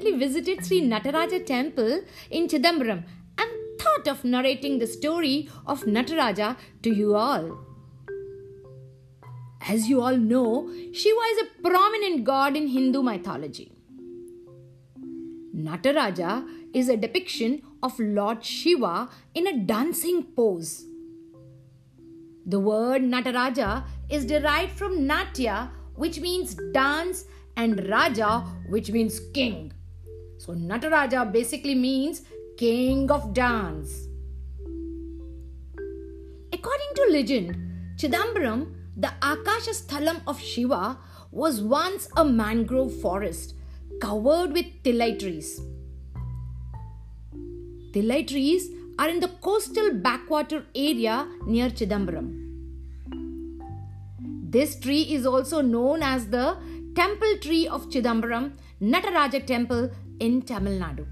recently visited Sri Nataraja temple in Chidambaram and thought of narrating the story of Nataraja to you all. As you all know, Shiva is a prominent god in Hindu mythology. Nataraja is a depiction of Lord Shiva in a dancing pose. The word Nataraja is derived from Natya, which means dance, and Raja, which means king. So, Nataraja basically means king of dance. According to legend, Chidambaram, the Akasha Sthalam of Shiva, was once a mangrove forest covered with tilai trees. Tilai trees are in the coastal backwater area near Chidambaram. This tree is also known as the temple tree of Chidambaram Nataraja temple in Tamil Nadu.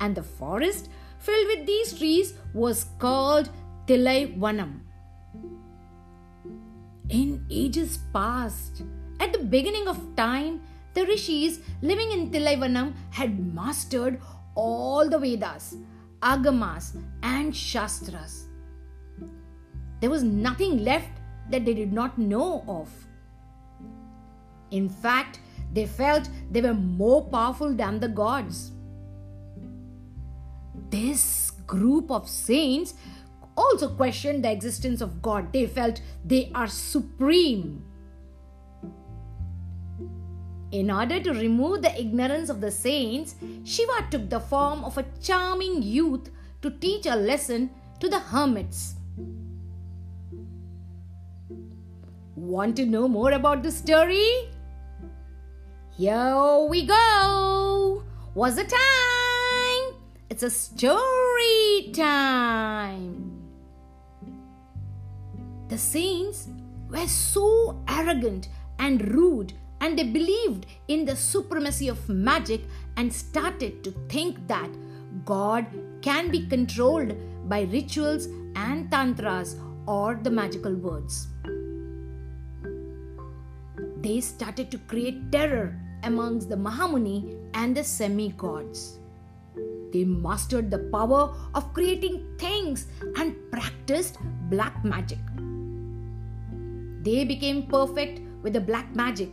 And the forest filled with these trees was called Tilai Vanam. In ages past, at the beginning of time, the rishis living in Tilaivanam had mastered all the Vedas, Agamas, and Shastras. There was nothing left that they did not know of. In fact, they felt they were more powerful than the gods. This group of saints also questioned the existence of God. They felt they are supreme. In order to remove the ignorance of the saints, Shiva took the form of a charming youth to teach a lesson to the hermits. Want to know more about the story? Here we go. What's the time? It's a story time. The saints were so arrogant and rude and they believed in the supremacy of magic and started to think that God can be controlled by rituals and tantras or the magical words. They started to create terror amongst the Mahamuni and the semi gods. They mastered the power of creating things and practiced black magic. They became perfect with the black magic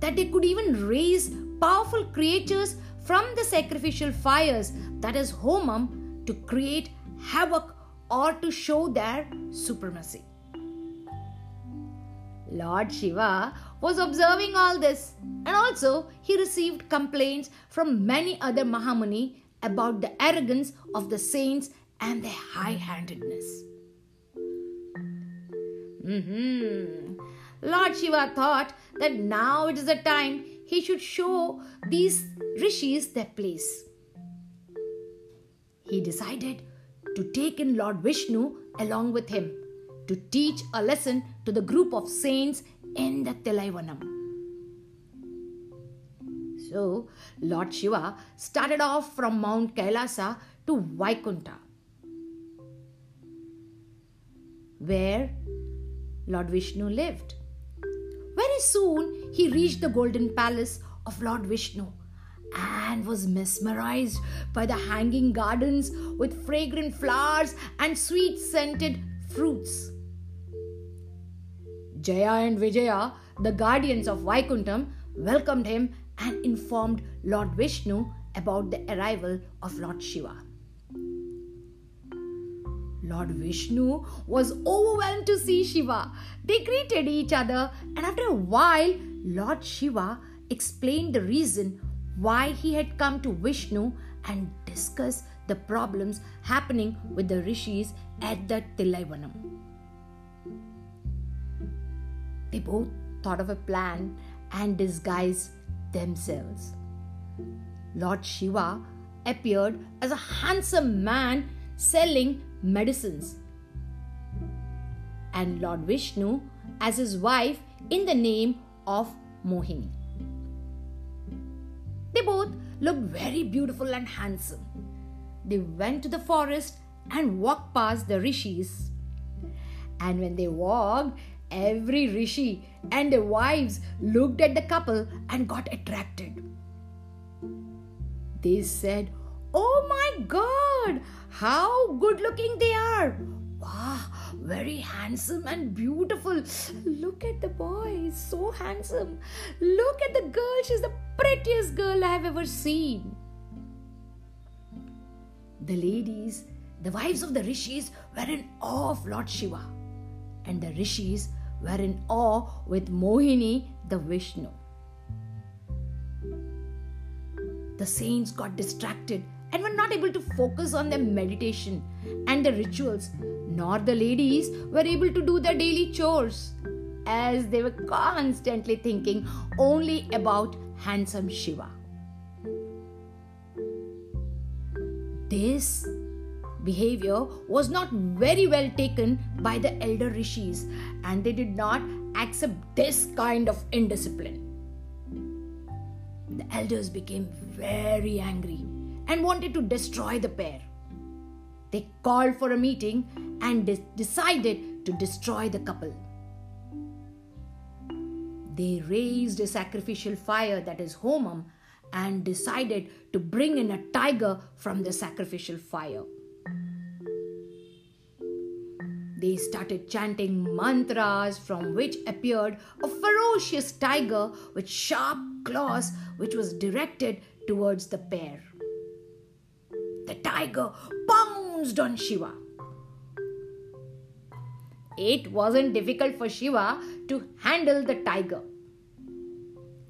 that they could even raise powerful creatures from the sacrificial fires, that is, Homam, to create havoc or to show their supremacy. Lord Shiva was observing all this, and also he received complaints from many other Mahamuni about the arrogance of the saints and their high handedness. Mm-hmm. Lord Shiva thought that now it is the time he should show these rishis their place. He decided to take in Lord Vishnu along with him to teach a lesson to the group of saints in the Tilaivanam. So, Lord Shiva started off from Mount Kailasa to Vaikunta, where Lord Vishnu lived. Very soon he reached the golden palace of Lord Vishnu and was mesmerized by the hanging gardens with fragrant flowers and sweet scented fruits. Jaya and Vijaya, the guardians of Vaikuntham, welcomed him and informed Lord Vishnu about the arrival of Lord Shiva. Lord Vishnu was overwhelmed to see Shiva. They greeted each other, and after a while, Lord Shiva explained the reason why he had come to Vishnu and discussed the problems happening with the rishis at the Tilaivanam. They both thought of a plan and disguised themselves. Lord Shiva appeared as a handsome man selling medicines, and Lord Vishnu as his wife in the name of Mohini. They both looked very beautiful and handsome. They went to the forest and walked past the rishis. And when they walked, every rishi and their wives looked at the couple and got attracted. They said, Oh my god, how good looking they are! Wow, very handsome and beautiful. Look at the boy, he's so handsome. Look at the girl, she's the prettiest girl I have ever seen. The ladies, the wives of the rishis, were in awe of Lord Shiva, and the rishis were in awe with Mohini, the Vishnu. The saints got distracted and were not able to focus on their meditation and the rituals, nor the ladies were able to do their daily chores, as they were constantly thinking only about handsome Shiva. This behavior was not very well taken by the elder rishis, and they did not accept this kind of indiscipline. The elders became very angry and wanted to destroy the pair. They called for a meeting and de- decided to destroy the couple. They raised a sacrificial fire that is Homam and decided to bring in a tiger from the sacrificial fire. They started chanting mantras from which appeared a ferocious tiger with sharp claws which was directed towards the pair. The tiger pounced on Shiva. It wasn't difficult for Shiva to handle the tiger.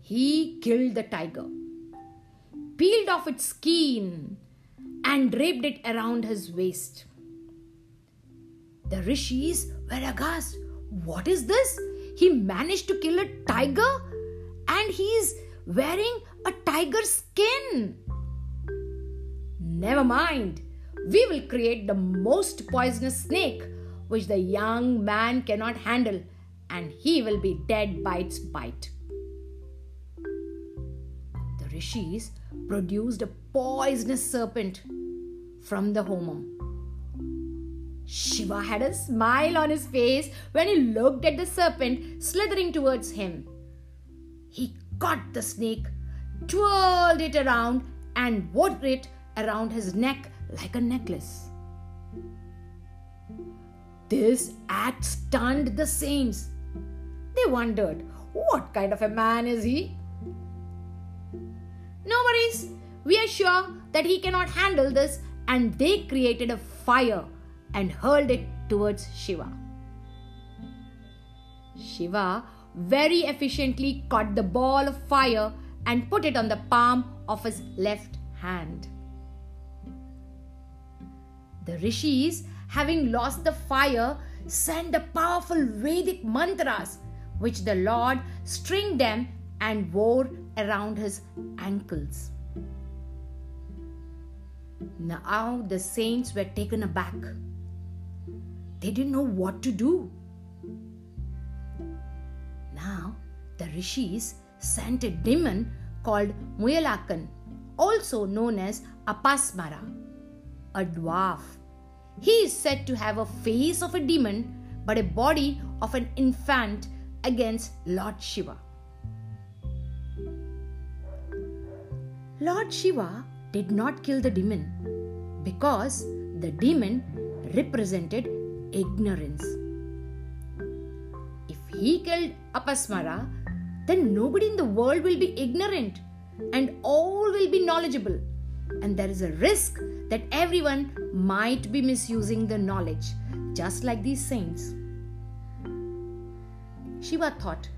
He killed the tiger, peeled off its skin, and draped it around his waist. The rishis were aghast. What is this? He managed to kill a tiger and he is wearing a tiger skin. Never mind. We will create the most poisonous snake which the young man cannot handle, and he will be dead by its bite. The rishis produced a poisonous serpent from the homam. Shiva had a smile on his face when he looked at the serpent slithering towards him. He caught the snake, twirled it around, and wore it around his neck like a necklace. This act stunned the saints. They wondered, what kind of a man is he? No worries, we are sure that he cannot handle this, and they created a fire and hurled it towards Shiva. Shiva very efficiently caught the ball of fire and put it on the palm of his left hand. The rishis, having lost the fire, sent the powerful Vedic mantras which the Lord stringed them and wore around his ankles. Now the saints were taken aback. They didn't know what to do. Now the rishis sent a demon called Muyalakan, also known as Apasmara, a dwarf. He is said to have a face of a demon but a body of an infant against Lord Shiva. Lord Shiva did not kill the demon because the demon represented ignorance. If he killed Apasmara, then nobody in the world will be ignorant and all will be knowledgeable. And there is a risk that everyone might be misusing the knowledge, just like these saints. Shiva thought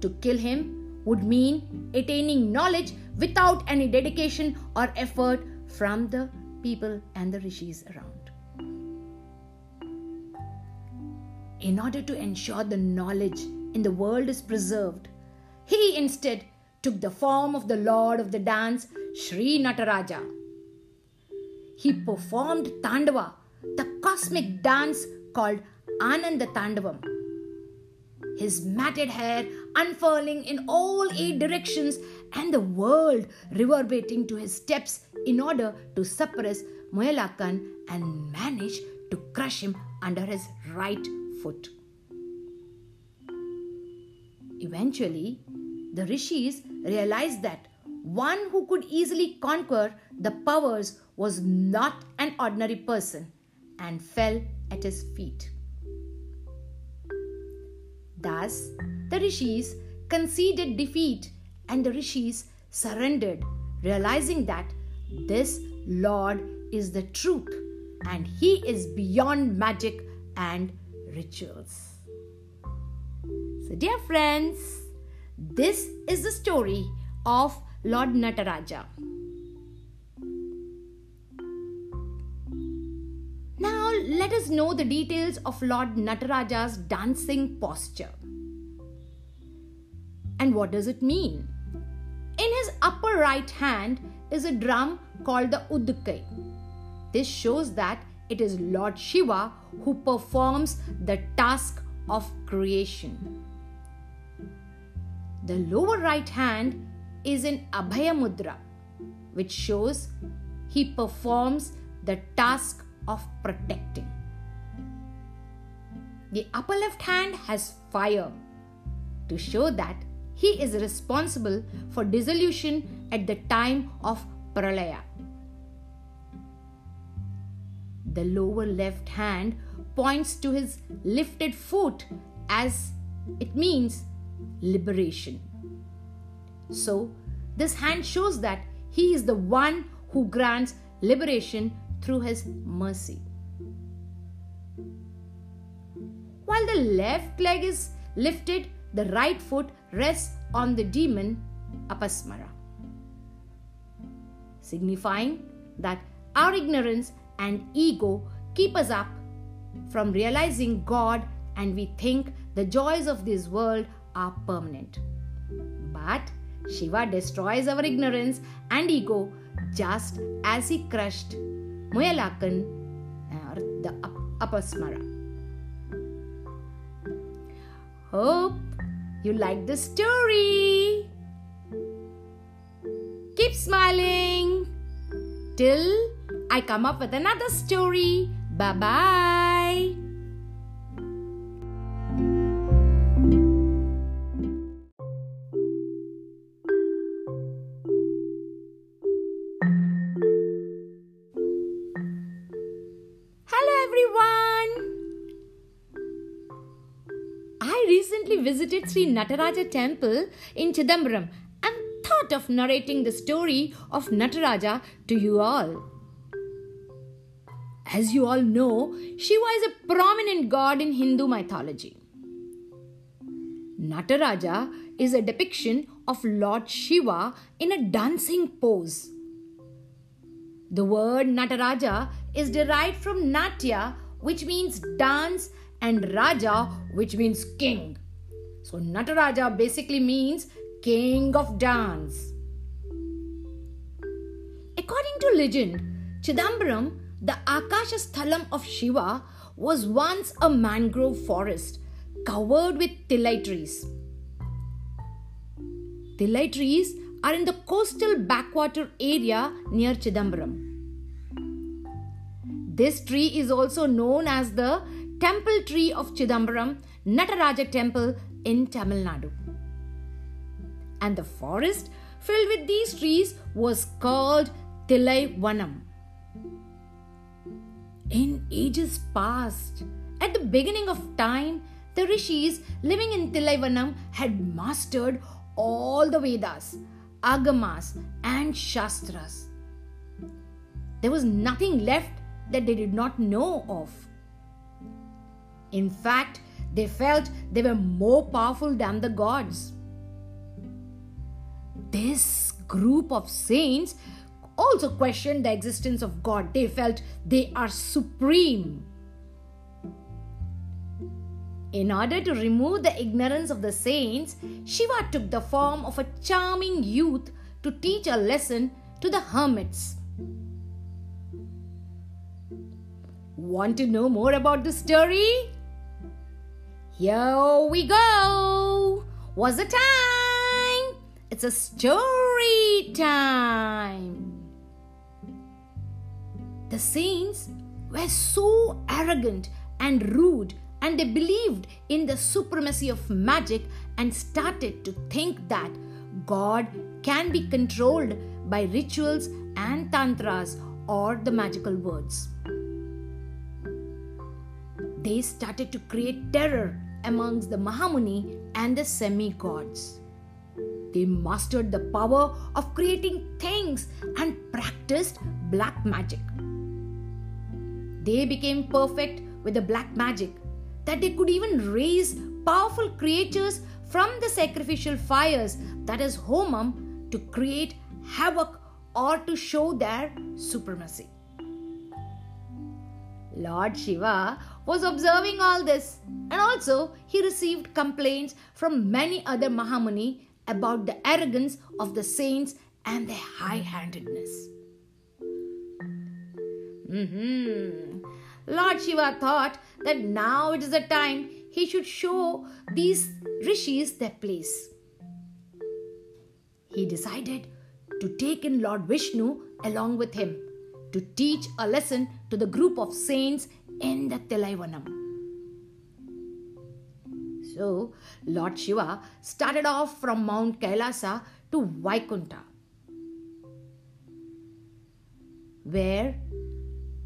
to kill him would mean attaining knowledge without any dedication or effort from the people and the rishis around. In order to ensure the knowledge in the world is preserved, he instead took the form of the lord of the dance, Sri Nataraja. He performed Tandava, the cosmic dance called Ananda Tandavam. His matted hair unfurling in all eight directions and the world reverberating to his steps in order to suppress Moyalakan and manage to crush him under his right foot. Eventually, the rishis realized that one who could easily conquer the powers was not an ordinary person and fell at his feet. Thus, the rishis conceded defeat and the rishis surrendered, realizing that this Lord is the truth and he is beyond magic and rituals. So, dear friends, this is the story of Lord Nataraja. Now, let us know the details of Lord Nataraja's dancing posture. And what does it mean? In his upper right hand is a drum called the Udkai. This shows that it is Lord Shiva who performs the task of creation. The lower right hand is in Abhaya Mudra, which shows he performs the task of protecting. The upper left hand has fire to show that he is responsible for dissolution at the time of pralaya. The lower left hand points to his lifted foot as it means liberation. So, this hand shows that he is the one who grants liberation through his mercy. While the left leg is lifted, the right foot rests on the demon Apasmara, signifying that our ignorance and ego keep us up from realizing God and we think the joys of this world are permanent. But Shiva destroys our ignorance and ego just as he crushed Muyalakan or uh, the Apasmara. Hope you like the story. Keep smiling till I come up with another story. Bye bye. Hello everyone. I recently visited Sri Nataraja temple in Chidambaram of narrating the story of Nataraja to you all. As you all know, Shiva is a prominent god in Hindu mythology. Nataraja is a depiction of Lord Shiva in a dancing pose. The word Nataraja is derived from Natya, which means dance, and Raja, which means king. So Nataraja basically means king of dance. According to legend, Chidambaram the Akasha Sthalam of Shiva was once a mangrove forest covered with tilai trees. Tilai trees are in the coastal backwater area near Chidambaram. This tree is also known as the temple tree of Chidambaram Nataraja temple in Tamil Nadu. And the forest filled with these trees was called Tilai Vanam. In ages past, at the beginning of time, the rishis living in Tilaivanam had mastered all the Vedas, Agamas, and Shastras. There was nothing left that they did not know of. In fact, they felt they were more powerful than the gods. This group of saints also questioned the existence of God. They felt they are supreme. In order to remove the ignorance of the saints, Shiva took the form of a charming youth to teach a lesson to the hermits. Want to know more about the story? Here we go. What's the time? It's a story time. The saints were so arrogant and rude, and they believed in the supremacy of magic and started to think that God can be controlled by rituals and tantras or the magical words. They started to create terror amongst the Mahamuni and the semi gods. They mastered the power of creating things and practiced black magic. They became perfect with the black magic that they could even raise powerful creatures from the sacrificial fires, that is, Homam, to create havoc or to show their supremacy. Lord Shiva was observing all this, and also he received complaints from many other Mahamuni about the arrogance of the saints and their high handedness. Mm-hmm. Lord Shiva thought that now it is the time he should show these rishis their place. He decided to take in Lord Vishnu along with him to teach a lesson to the group of saints in the Tilaivanam. So, Lord Shiva started off from Mount Kailasa to Vaikunta, where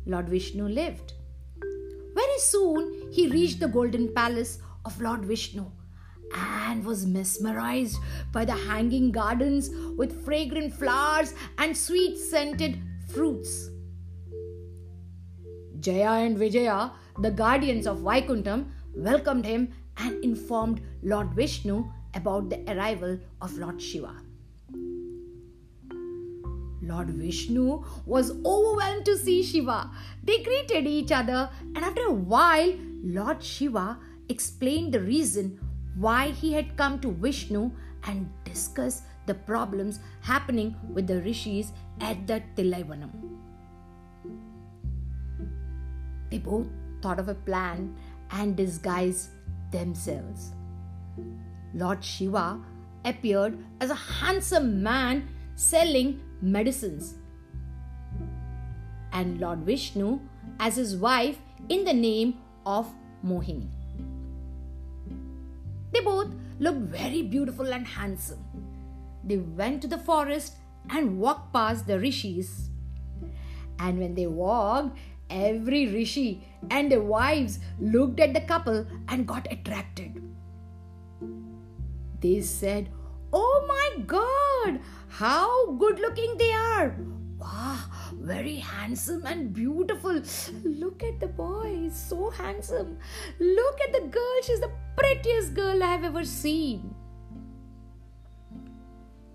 Lord Vishnu lived. Very soon, he reached the golden palace of Lord Vishnu and was mesmerized by the hanging gardens with fragrant flowers and sweet scented fruits. Jaya and Vijaya, the guardians of Vaikuntham, welcomed him and informed Lord Vishnu about the arrival of Lord Shiva. Lord Vishnu was overwhelmed to see Shiva. They greeted each other, and after a while, Lord Shiva explained the reason why he had come to Vishnu and discussed the problems happening with the rishis at the Tilaivanam. They both thought of a plan and disguised themselves. Lord Shiva appeared as a handsome man selling medicines, and Lord Vishnu as his wife in the name of Mohini. They both looked very beautiful and handsome. They went to the forest and walked past the rishis. And when they walked, every rishi and their wives looked at the couple and got attracted. They said, Oh my god, how good looking they are! Wow, very handsome and beautiful. Look at the boy, he's so handsome. Look at the girl, she's the prettiest girl I have ever seen.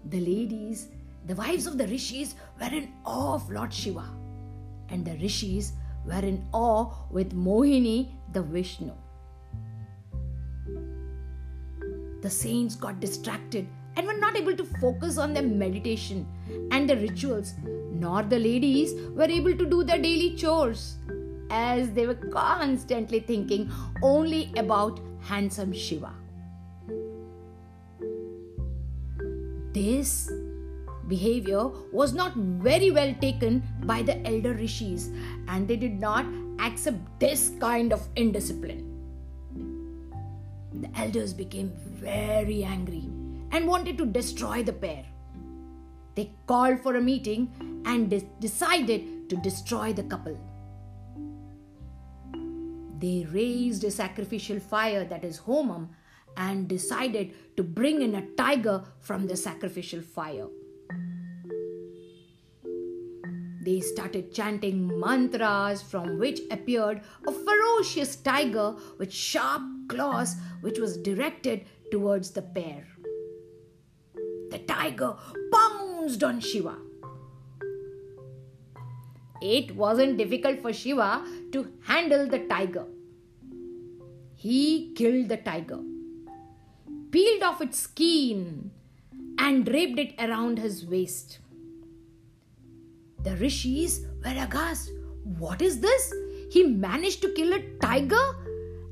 The ladies, the wives of the rishis, were in awe of Lord Shiva, and the rishis were in awe with Mohini, the Vishnu. The saints got distracted and were not able to focus on their meditation and the rituals, nor the ladies were able to do their daily chores, as they were constantly thinking only about handsome Shiva. This behavior was not very well taken by the elder rishis and they did not accept this kind of indiscipline. The elders became very angry and wanted to destroy the pair. They called for a meeting and de- decided to destroy the couple. They raised a sacrificial fire that is Homam and decided to bring in a tiger from the sacrificial fire. They started chanting mantras from which appeared a ferocious tiger with sharp claws which was directed towards the pair. The tiger pounced on Shiva. It wasn't difficult for Shiva to handle the tiger. He killed the tiger, peeled off its skin, and draped it around his waist. The rishis were aghast. What is this? He managed to kill a tiger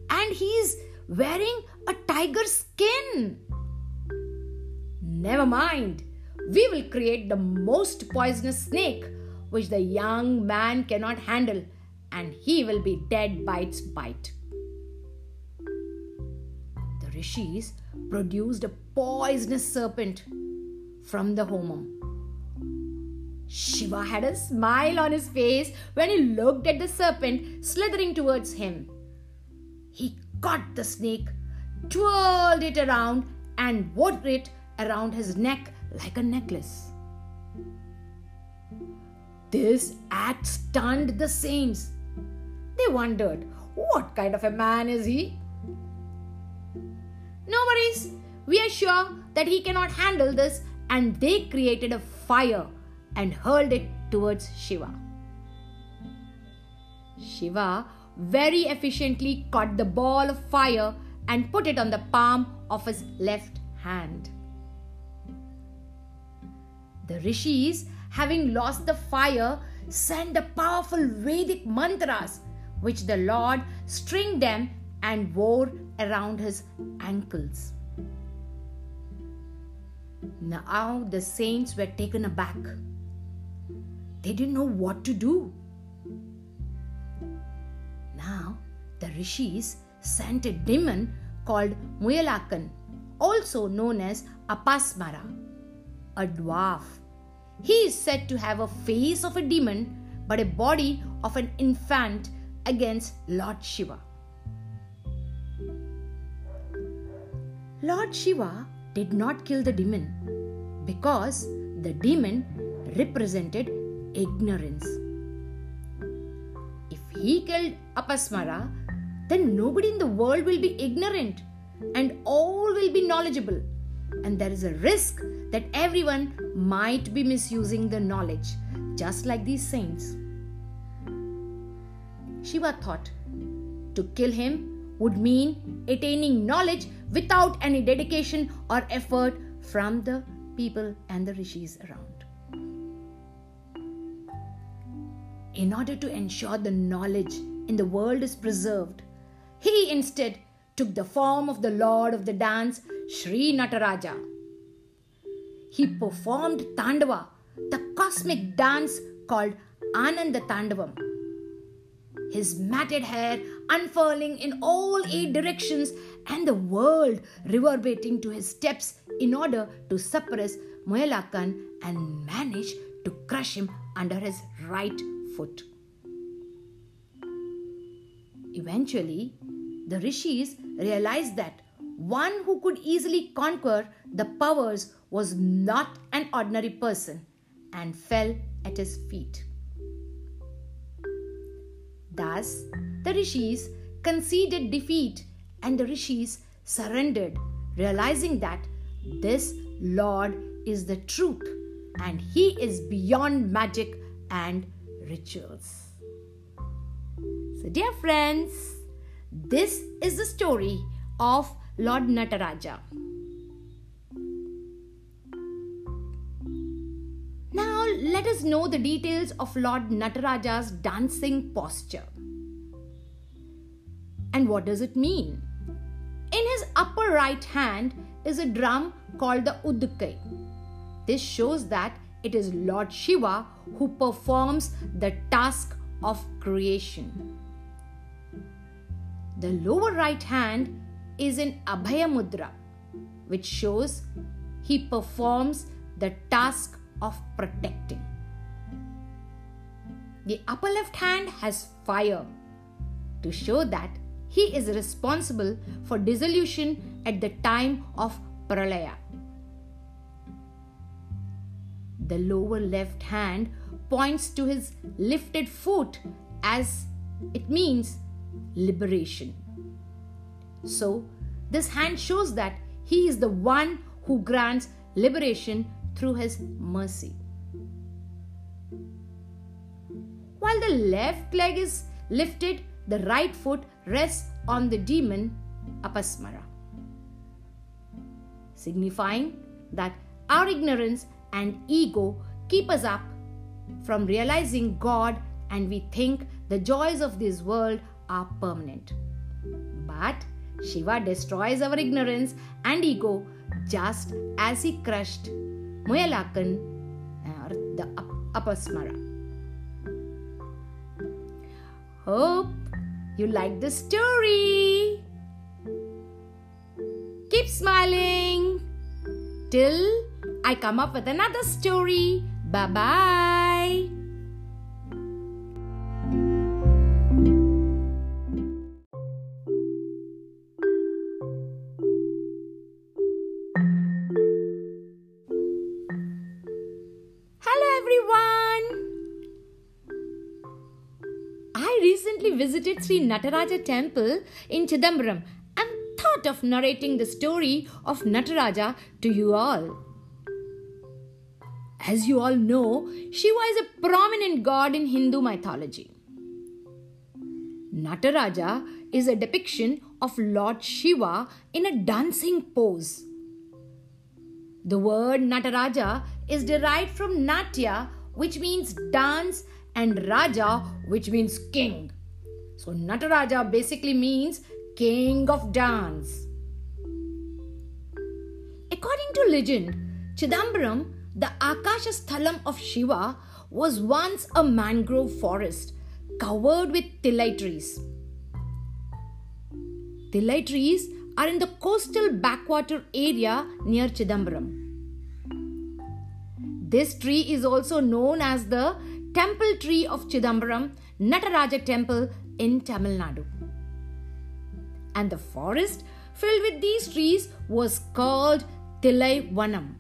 and he's wearing a tiger skin. Never mind. We will create the most poisonous snake which the young man cannot handle, and he will be dead by its bite. The rishis produced a poisonous serpent. from the homam. Shiva had a smile on his face when he looked at the serpent slithering towards him. He caught the snake, twirled it around, and wore it around his neck like a necklace. This act stunned the saints. They wondered, what kind of a man is he? No worries, we are sure that he cannot handle this, and they created a fire and hurled it towards Shiva. Shiva very efficiently caught the ball of fire and put it on the palm of his left hand. The rishis, having lost the fire, sent the powerful Vedic mantras, which the Lord stringed them and wore around his ankles. Now the saints were taken aback. They didn't know what to do. Now the rishis sent a demon called Muyalakan, also known as Apasmara, a dwarf. He is said to have a face of a demon but a body of an infant against Lord Shiva. Lord Shiva did not kill the demon because the demon represented ignorance. If he killed Apasmara, then nobody in the world will be ignorant and all will be knowledgeable. And there is a risk that everyone might be misusing the knowledge, just like these saints. Shiva thought to kill him would mean attaining knowledge without any dedication or effort from the people and the rishis around. In order to ensure the knowledge in the world is preserved, he instead took the form of the lord of the dance, Sri Nataraja. He performed Tandava, the cosmic dance called Ananda Tandavam. His matted hair unfurling in all eight directions and the world reverberating to his steps in order to suppress Moyalakan and manage to crush him under his right foot. Eventually, the rishis realized that one who could easily conquer the powers was not an ordinary person and fell at his feet. Thus, the rishis conceded defeat and the rishis surrendered, realizing that this Lord is the truth and he is beyond magic and rituals. So, dear friends, this is the story of Lord Nataraja. Now, let us know the details of Lord Nataraja's dancing posture. And what does it mean? In his upper right hand is a drum called the Udkai. This shows that it is Lord Shiva who performs the task of creation. The lower right hand is in Abhaya Mudra, which shows he performs the task of protecting. The upper left hand has fire to show that he is responsible for dissolution at the time of pralaya. The lower left hand points to his lifted foot as it means liberation. So, this hand shows that he is the one who grants liberation through his mercy. While the left leg is lifted, the right foot rests on the demon Apasmara, signifying that our ignorance and ego keep us up from realizing God and we think the joys of this world are permanent. But Shiva destroys our ignorance and ego just as he crushed Muyalakan or uh, the Apasmara. Hope you like the story. Keep smiling till I come up with another story. Bye bye. Hello everyone. I recently visited Sri Nataraja temple in Chidambaram of narrating the story of Nataraja to you all. As you all know, Shiva is a prominent god in Hindu mythology. Nataraja is a depiction of Lord Shiva in a dancing pose. The word Nataraja is derived from Natya, which means dance, and Raja, which means king. So Nataraja basically means king of dance. According to legend, Chidambaram, the Akasha Sthalam of Shiva, was once a mangrove forest covered with tillai trees. Tillai trees are in the coastal backwater area near Chidambaram. This tree is also known as the temple tree of Chidambaram, Nataraja temple in Tamil Nadu. And the forest filled with these trees was called Tillai Vanam.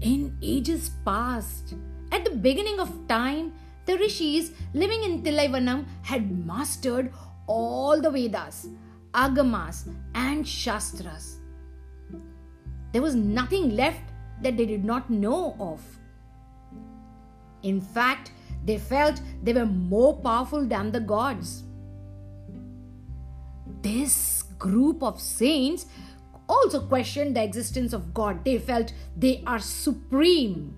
In ages past, at the beginning of time, the rishis living in Tillai Vanam had mastered all the Vedas, Agamas, and Shastras. There was nothing left that they did not know of. In fact, they felt they were more powerful than the gods. This group of saints also questioned the existence of God. They felt they are supreme.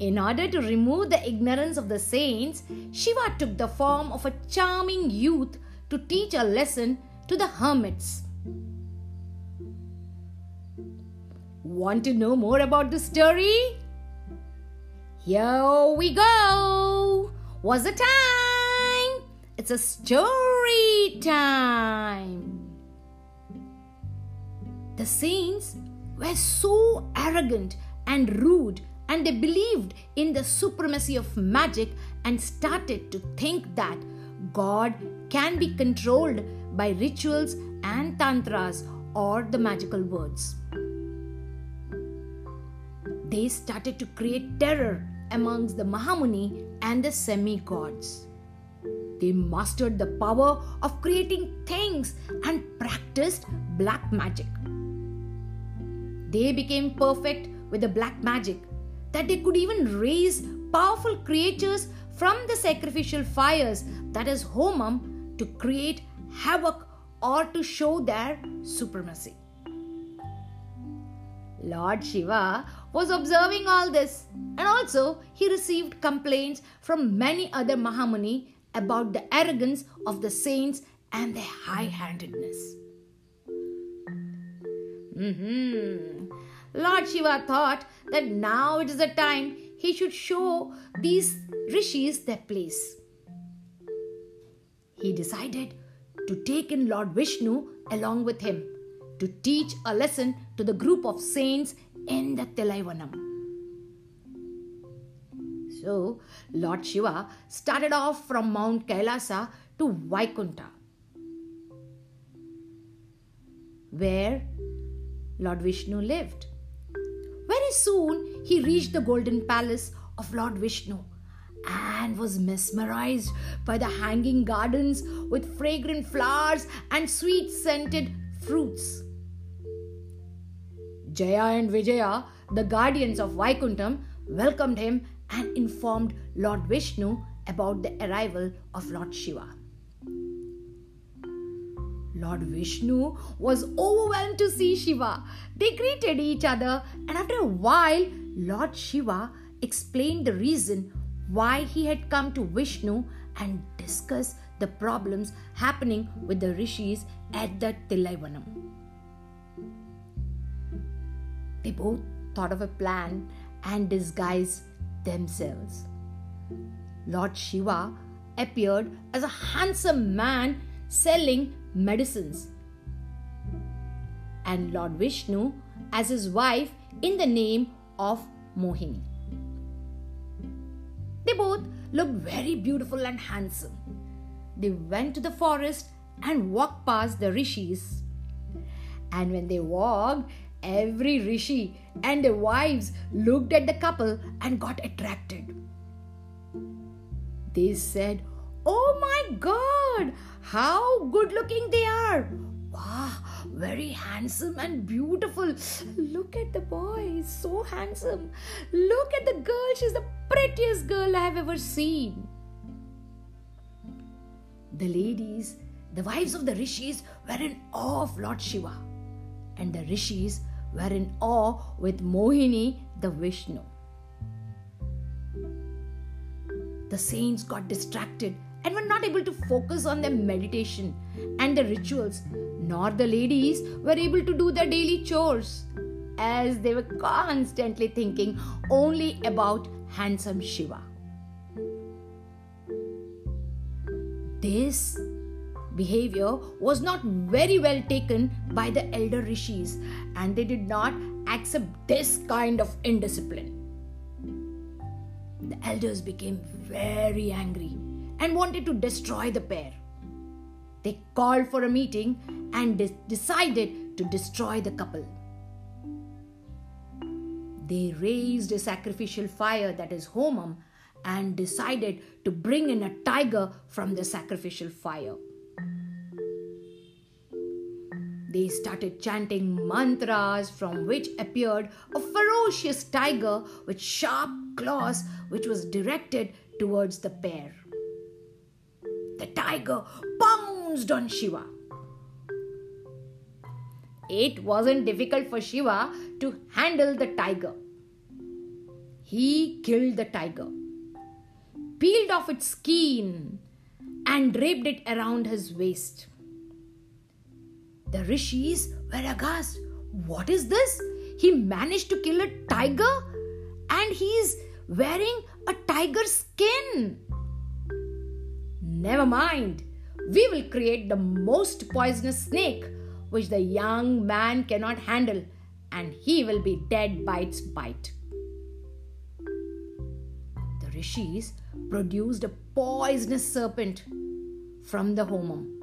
In order to remove the ignorance of the saints, Shiva took the form of a charming youth to teach a lesson to the hermits. Want to know more about the story? Here we go. What's the time? It's a story time. The saints were so arrogant and rude, and they believed in the supremacy of magic and started to think that God can be controlled by rituals and tantras or the magical words. They started to create terror amongst the Mahamuni and the semi gods. They mastered the power of creating things and practiced black magic. They became perfect with the black magic that they could even raise powerful creatures from the sacrificial fires, that is, Homam, to create havoc or to show their supremacy. Lord Shiva was observing all this, and also he received complaints from many other Mahamuni about the arrogance of the saints and their high handedness. Mm-hmm. Lord Shiva thought that now it is the time he should show these rishis their place. He decided to take in Lord Vishnu along with him to teach a lesson to the group of saints in the Tillaivanam. So, Lord Shiva started off from Mount Kailasa to Vaikunta, where Lord Vishnu lived. Very soon, he reached the golden palace of Lord Vishnu and was mesmerized by the hanging gardens with fragrant flowers and sweet scented fruits. Jaya and Vijaya, the guardians of Vaikuntham, welcomed him and informed Lord Vishnu about the arrival of Lord Shiva. Lord Vishnu was overwhelmed to see Shiva. They greeted each other, and after a while, Lord Shiva explained the reason why he had come to Vishnu and discussed the problems happening with the rishis at the Tillaivanam. They both thought of a plan and disguised themselves. Lord Shiva appeared as a handsome man selling medicines. and Lord Vishnu as his wife in the name of Mohini. They both looked very beautiful and handsome. They went to the forest and walked past the rishis. And when they walked, every rishi and their wives looked at the couple and got attracted. They said, Oh my god, how good looking they are! Wow, very handsome and beautiful. Look at the boy, he's so handsome. Look at the girl, she's the prettiest girl I have ever seen. The ladies, the wives of the rishis, were in awe of Lord Shiva, and the rishis were in awe with Mohini, the Vishnu. The saints got distracted and were not able to focus on their meditation and the rituals, nor the ladies were able to do their daily chores, as they were constantly thinking only about handsome Shiva. This behavior was not very well taken by the elder rishis, and they did not accept this kind of indiscipline. The elders became very angry and wanted to destroy the pair. They called for a meeting and de- decided to destroy the couple. They raised a sacrificial fire that is Homam and decided to bring in a tiger from the sacrificial fire. They started chanting mantras from which appeared a ferocious tiger with sharp claws, which was directed towards the pair the tiger pounced on Shiva. It wasn't difficult for Shiva to handle the tiger. He killed the tiger, peeled off its skin, and draped it around his waist. The rishis were aghast. What is this? He managed to kill a tiger and he's wearing a tiger skin. Never mind. We will create the most poisonous snake which the young man cannot handle, and he will be dead by its bite. The rishis produced a poisonous serpent from the homam.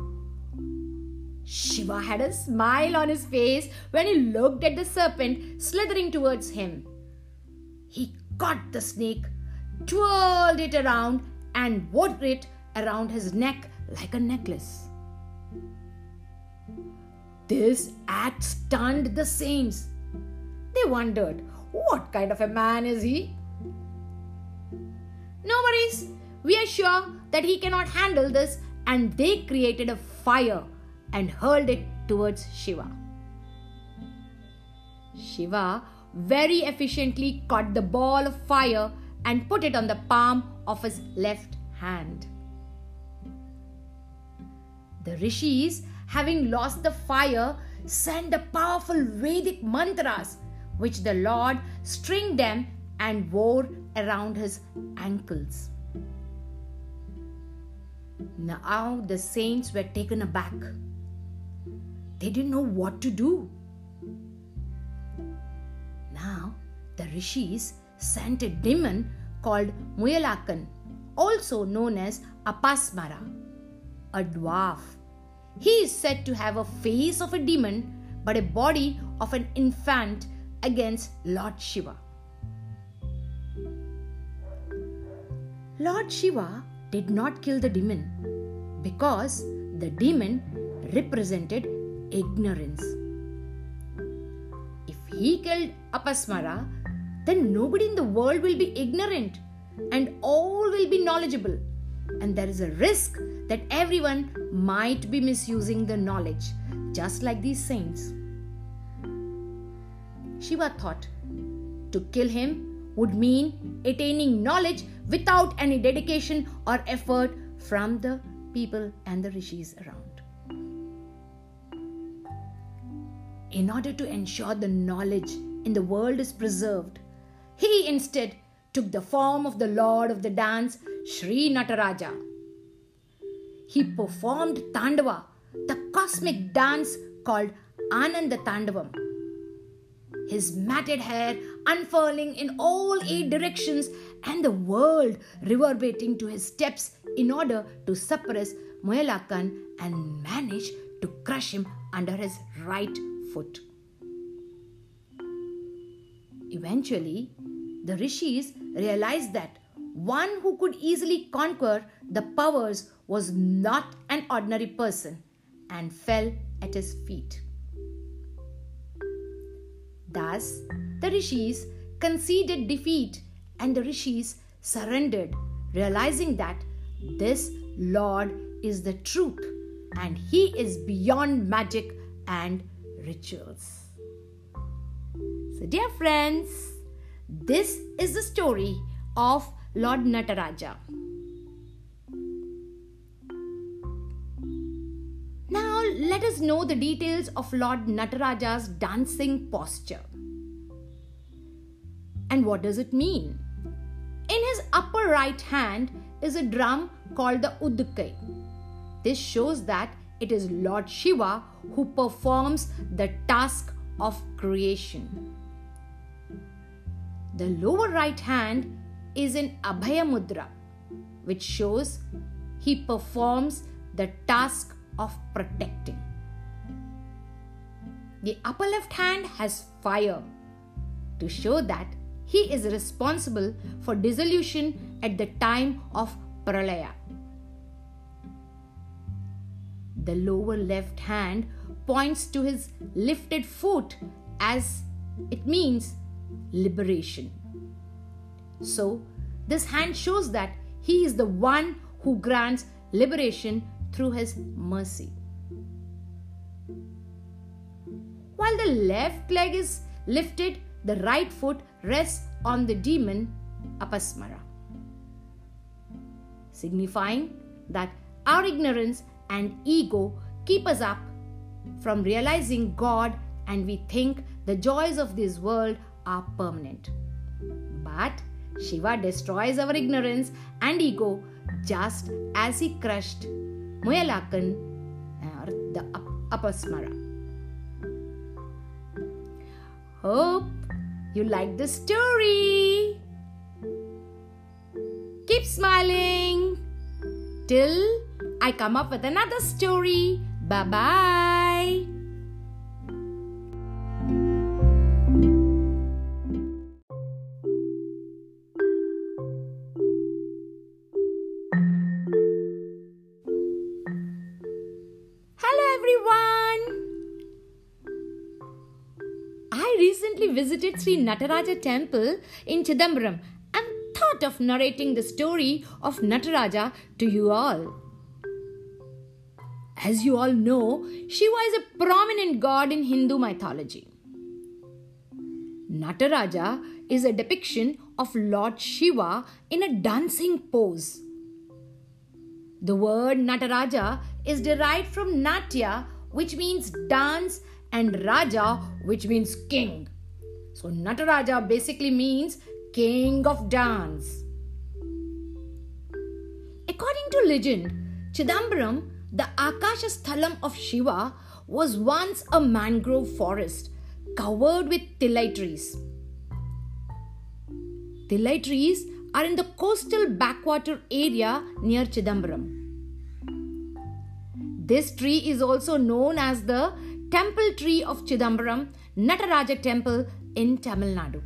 Shiva had a smile on his face when he looked at the serpent slithering towards him. He caught the snake, twirled it around, and wore it around his neck like a necklace. This act stunned the saints. They wondered, what kind of a man is he? No worries, we are sure that he cannot handle this, and they created a fire and hurled it towards Shiva. Shiva very efficiently caught the ball of fire and put it on the palm of his left hand. The rishis, having lost the fire, sent the powerful Vedic mantras, which the Lord stringed them and wore around his ankles. Now the saints were taken aback. They didn't know what to do. Now the rishis sent a demon called Muyalakan, also known as Apasmara, a dwarf he is said to have a face of a demon but a body of an infant against Lord Shiva. Lord Shiva did not kill the demon because the demon represented ignorance. If he killed Apasmara, then nobody in the world will be ignorant and all will be knowledgeable and there is a risk that everyone might be misusing the knowledge, just like these saints. Shiva thought to kill him would mean attaining knowledge without any dedication or effort from the people and the rishis around. In order to ensure the knowledge in the world is preserved, he instead took the form of the lord of the dance, Sri Nataraja. He performed Tandava, the cosmic dance called Ananda Tandavam. His matted hair unfurling in all eight directions and the world reverberating to his steps in order to suppress Moyalakan and manage to crush him under his right foot. Eventually, the rishis realized that one who could easily conquer the powers was not an ordinary person and fell at his feet. Thus, the rishis conceded defeat and the rishis surrendered, realizing that this Lord is the truth and he is beyond magic and rituals. So, dear friends, this is the story of Lord Nataraja. Now, let us know the details of Lord Nataraja's dancing posture. And what does it mean? In his upper right hand is a drum called the Udkai. This shows that it is Lord Shiva who performs the task of creation. The lower right hand is in Abhaya Mudra, which shows he performs the task of protecting. The upper left hand has fire to show that he is responsible for dissolution at the time of pralaya. The lower left hand points to his lifted foot as it means liberation. So, this hand shows that he is the one who grants liberation through his mercy. While the left leg is lifted, the right foot rests on the demon Apasmara, signifying that our ignorance and ego keep us up from realizing God and we think the joys of this world are permanent. But Shiva destroys our ignorance and ego just as he crushed Moyalakan uh, or the Apasmara. Hope you like the story. Keep smiling till I come up with another story. Bye bye. Hello everyone! I recently visited Sri Nataraja temple in Chidambaram and thought of narrating the story of Nataraja to you all. As you all know, Shiva is a prominent god in Hindu mythology. Nataraja is a depiction of Lord Shiva in a dancing pose. The word Nataraja is derived from Natya, which means dance, and Raja, which means king. So Nataraja basically means king of dance. According to legend, Chidambaram, the Akasha Sthalam of Shiva, was once a mangrove forest covered with tilai trees. Tilai trees are in the coastal backwater area near Chidambaram. This tree is also known as the temple tree of Chidambaram Nataraja temple in Tamil Nadu.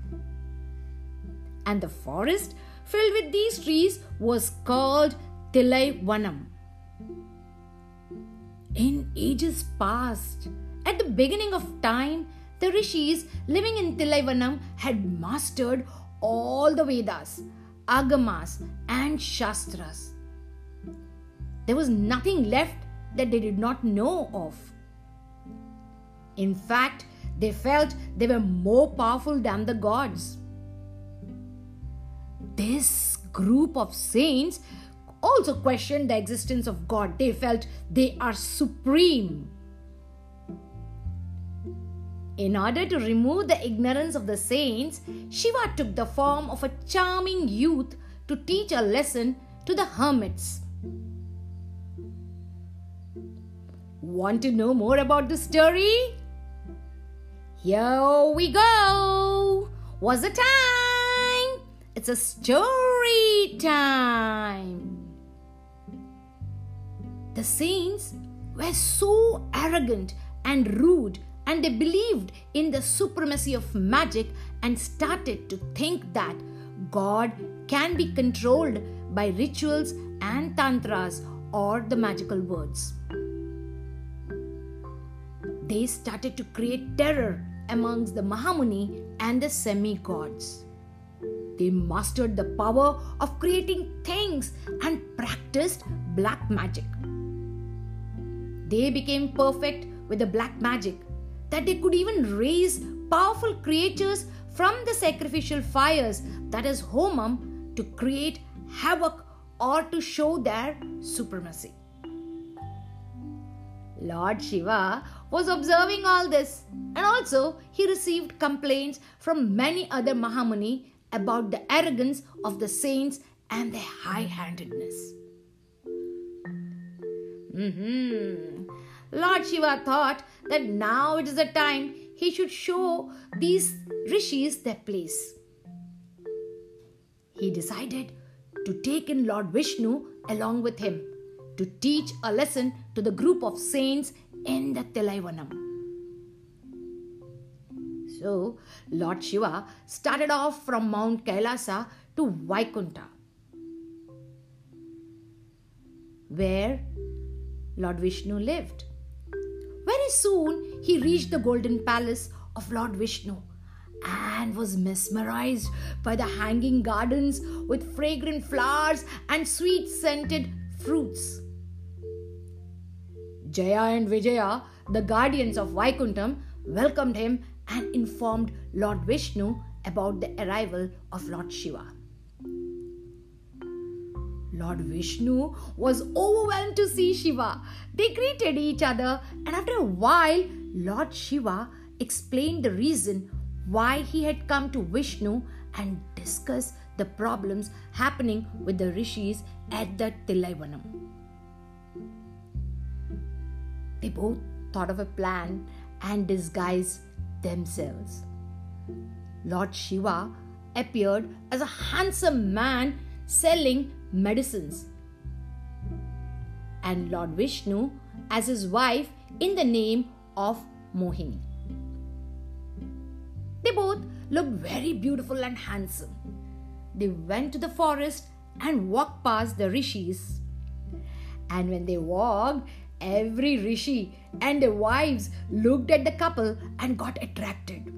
And the forest filled with these trees was called Tilai Vanam. In ages past, at the beginning of time, the rishis living in Vanam had mastered all the Vedas, Agamas, and Shastras. There was nothing left that they did not know of. In fact, they felt they were more powerful than the gods. This group of saints also questioned the existence of God. They felt they are supreme. In order to remove the ignorance of the saints, Shiva took the form of a charming youth to teach a lesson to the hermits. Want to know more about the story? Here we go. What's the time? It's a story time. The saints were so arrogant and rude, and they believed in the supremacy of magic and started to think that God can be controlled by rituals and tantras or the magical words. They started to create terror amongst the Mahamuni and the semi gods. They mastered the power of creating things and practiced black magic. They became perfect with the black magic that they could even raise powerful creatures from the sacrificial fires, that is, Homam, to create havoc or to show their supremacy. Lord Shiva was observing all this, and also he received complaints from many other Mahamuni about the arrogance of the saints and their high handedness. Mm-hmm. Lord Shiva thought that now it is the time he should show these rishis their place. He decided to take in Lord Vishnu along with him to teach a lesson to the group of saints in the Tilaivanam. So, Lord Shiva started off from Mount Kailasa to Vaikunta, where Lord Vishnu lived. Very soon, he reached the golden palace of Lord Vishnu and was mesmerized by the hanging gardens with fragrant flowers and sweet scented fruits. Jaya and Vijaya, the guardians of Vaikuntham, welcomed him and informed Lord Vishnu about the arrival of Lord Shiva. Lord Vishnu was overwhelmed to see Shiva. They greeted each other, and after a while, Lord Shiva explained the reason why he had come to Vishnu and discuss the problems happening with the rishis at the Tilaivanam. They both thought of a plan and disguised themselves. Lord Shiva appeared as a handsome man selling medicines, and Lord Vishnu as his wife in the name of Mohini. They both looked very beautiful and handsome. They went to the forest and walked past the rishis. And when they walked, every rishi and their wives looked at the couple and got attracted.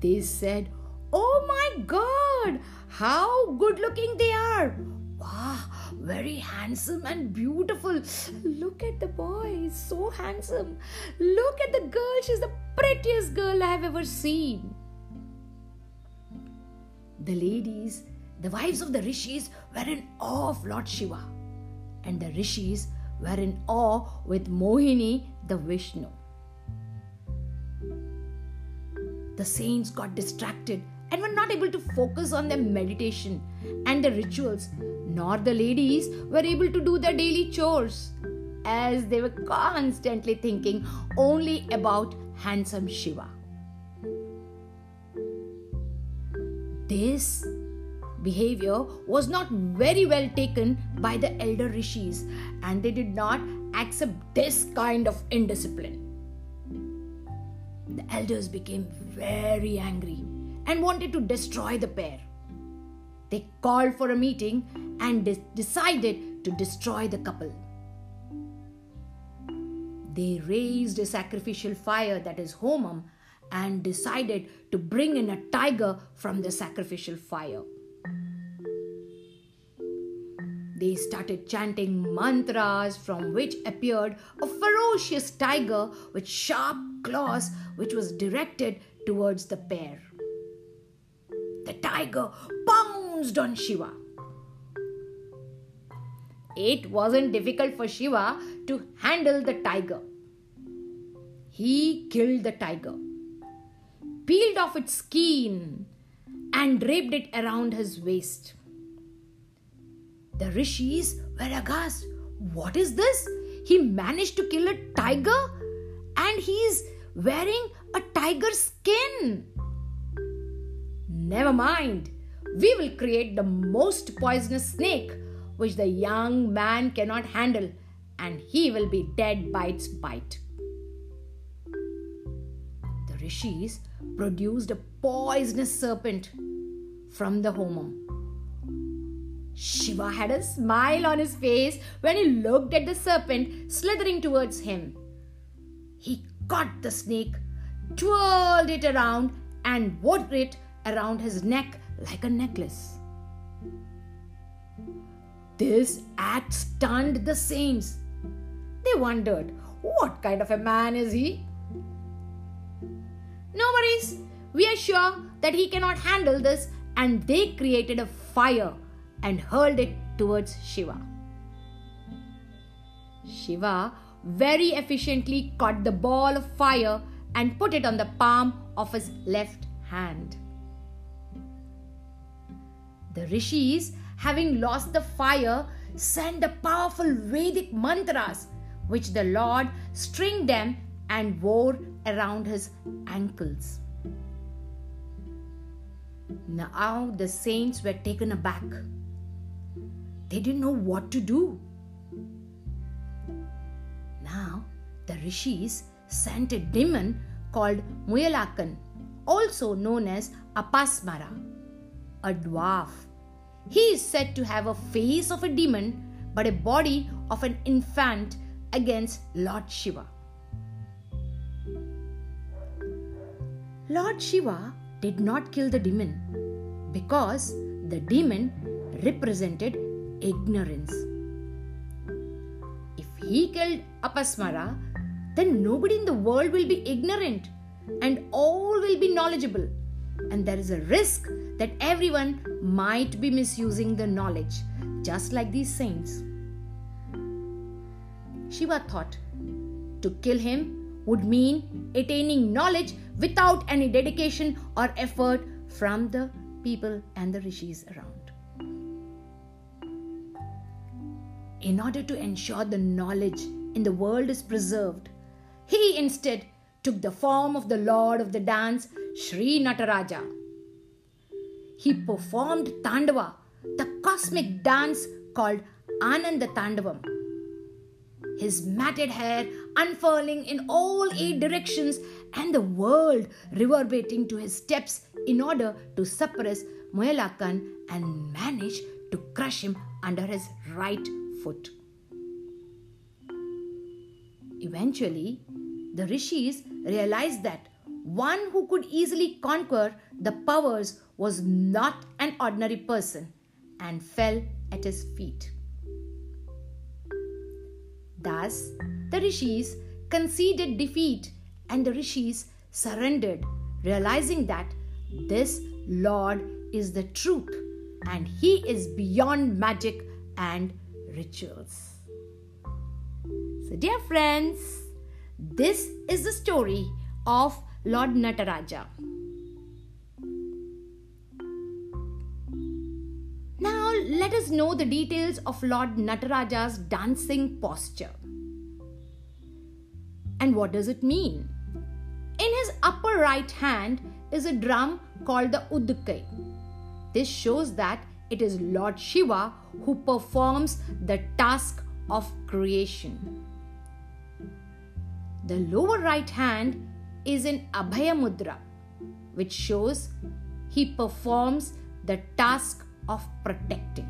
They said, Oh my god, how good looking they are! Wow, very handsome and beautiful. Look at the boy, he's so handsome. Look at the girl, she's the prettiest girl I have ever seen. The ladies, the wives of the rishis, were in awe of Lord Shiva, and the rishis were in awe with Mohini, the Vishnu. The saints got distracted and were not able to focus on their meditation and the rituals, nor the ladies were able to do their daily chores as they were constantly thinking only about handsome Shiva. This behavior was not very well taken by the elder rishis and they did not accept this kind of indiscipline. The elders became very angry and wanted to destroy the pair. They called for a meeting and de- decided to destroy the couple. They raised a sacrificial fire that is Homam and decided to bring in a tiger from the sacrificial fire. They started chanting mantras from which appeared a ferocious tiger with sharp claws which was directed towards the pair the tiger pounced on Shiva. It wasn't difficult for Shiva to handle the tiger. He killed the tiger, peeled off its skin, and draped it around his waist. The rishis were aghast. What is this? He managed to kill a tiger and he's wearing a tiger skin. Never mind, we will create the most poisonous snake which the young man cannot handle, and he will be dead by its bite. The rishis produced a poisonous serpent from the homam. Shiva had a smile on his face when he looked at the serpent slithering towards him. He caught the snake, twirled it around, and wore it around his neck like a necklace. This act stunned the saints. They wondered, what kind of a man is he? No worries, we are sure that he cannot handle this, and they created a fire and hurled it towards Shiva. Shiva very efficiently caught the ball of fire and put it on the palm of his left hand. The rishis, having lost the fire, sent the powerful Vedic mantras which the Lord stringed them and wore around his ankles. Now the saints were taken aback. They didn't know what to do. Now the rishis sent a demon called Muyalakan, also known as Apasmara, a dwarf. He is said to have a face of a demon but a body of an infant against Lord Shiva. Lord Shiva did not kill the demon because the demon represented ignorance. If he killed Apasmara, then nobody in the world will be ignorant and all will be knowledgeable. And there is a risk that everyone might be misusing the knowledge, just like these saints. Shiva thought to kill him would mean attaining knowledge without any dedication or effort from the people and the rishis around. In order to ensure the knowledge in the world is preserved, he instead took the form of the lord of the dance, Sri Nataraja. He performed Tandava, the cosmic dance called Ananda Tandavam his matted hair unfurling in all eight directions, and the world reverberating to his steps in order to suppress Moyalakan and manage to crush him under his right foot. Eventually, the rishis realized that one who could easily conquer the powers was not an ordinary person and fell at his feet. Thus, the rishis conceded defeat and the rishis surrendered, realizing that this Lord is the truth and he is beyond magic and rituals. So, dear friends, this is the story of Lord Nataraja. Now, let us know the details of Lord Nataraja's dancing posture. And what does it mean? In his upper right hand is a drum called the Udkai. This shows that it is Lord Shiva who performs the task of creation. The lower right hand is in Abhaya Mudra, which shows he performs the task of protecting.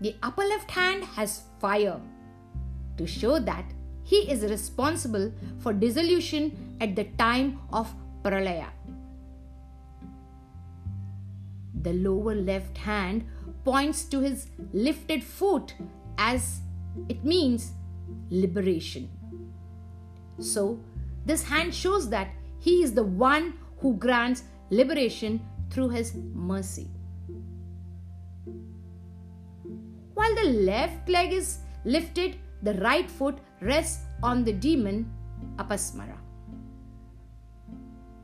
The upper left hand has fire to show that he is responsible for dissolution at the time of pralaya. The lower left hand points to his lifted foot as it means liberation. So, this hand shows that he is the one who grants liberation through his mercy. While the left leg is lifted, the right foot rests on the demon Apasmara,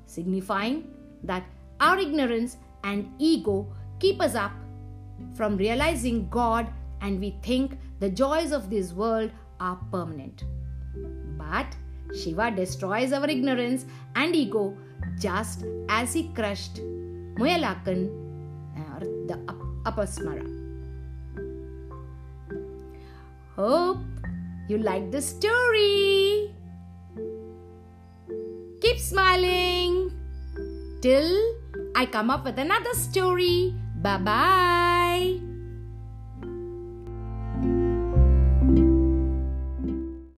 signifying that our ignorance and ego keep us up from realizing God and we think the joys of this world are permanent. But Shiva destroys our ignorance and ego just as he crushed Muyalakan uh, or the Apasmara. Hope you like the story. Keep smiling till I come up with another story. Bye bye.